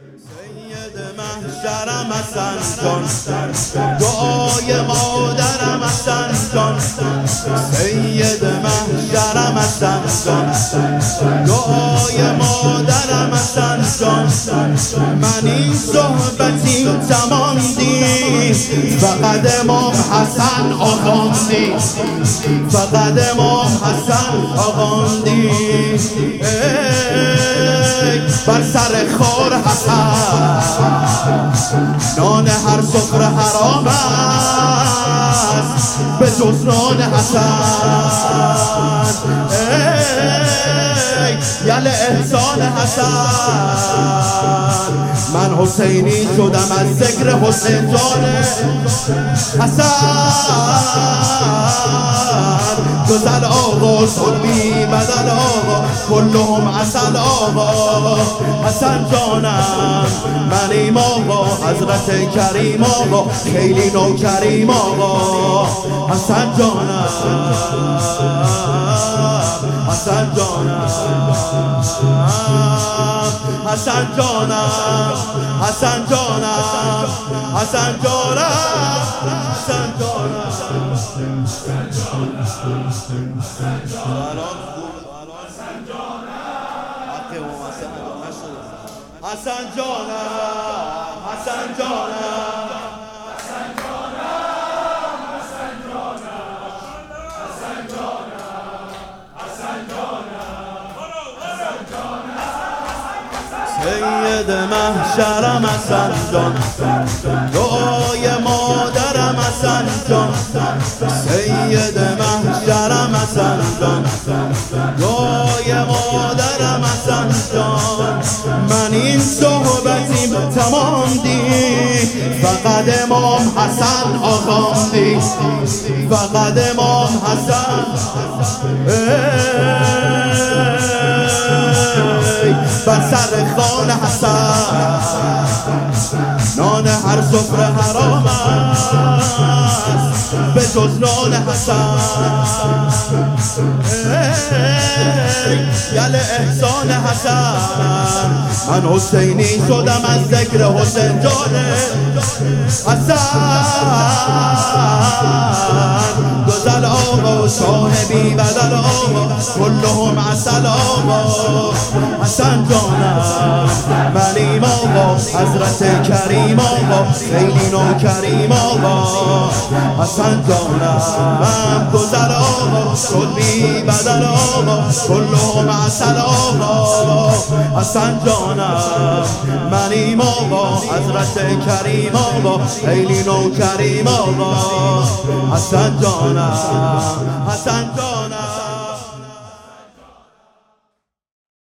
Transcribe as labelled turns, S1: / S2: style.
S1: سید محشرم حسن جان. دعای مادرم حسن جان. سید محشرم حسن جان. دعای مادرم حسن جان. من این صحبتی تمام دی فقط امام حسن آقاندی فقط امام حسن آقاندی بر سر خور حسن. نان هر سفره حرام است. به جز نان حسن یل احسان حسن. من حسینی شدم از ذکر حسین جان حسن. گزل آقا سلمی بدل آقا. کلهم اصل آقا. حسن جانم من آقا. حضرت کریم آقا. خیلی نو کریم آقا. حسن جانم حسن جانم حسن جانم حسن جانم حسن جانم حسن جانم حسن جانم حسن جانم سید محشرم حسن جان. دعای مادرم حسن جان. سید محشرم حسن جان. دعای مادرم حسن جان. من این صحبتیم تمام دی. فقط امام حسن آقام دی. فقط امام حسن. بر سر خان حسن. نان هر سفره حرام است. به جز نان حسن. یل احسان حسن. من حسینی شدم از ذکر حسین جان حسن. گزل آقا شاه بی بدل آقا کلهم اصل آقا حسن جانم من آقا حضرت کریم آقا خیلی نو کریم آقا. حسن جانم گذر آقا شد بی بدل آقا. کلهم اصل آقا. حسن جانم من آقا حضرت کریم آقا خیلی نو کریم آقا. حسن جانم حسن جانم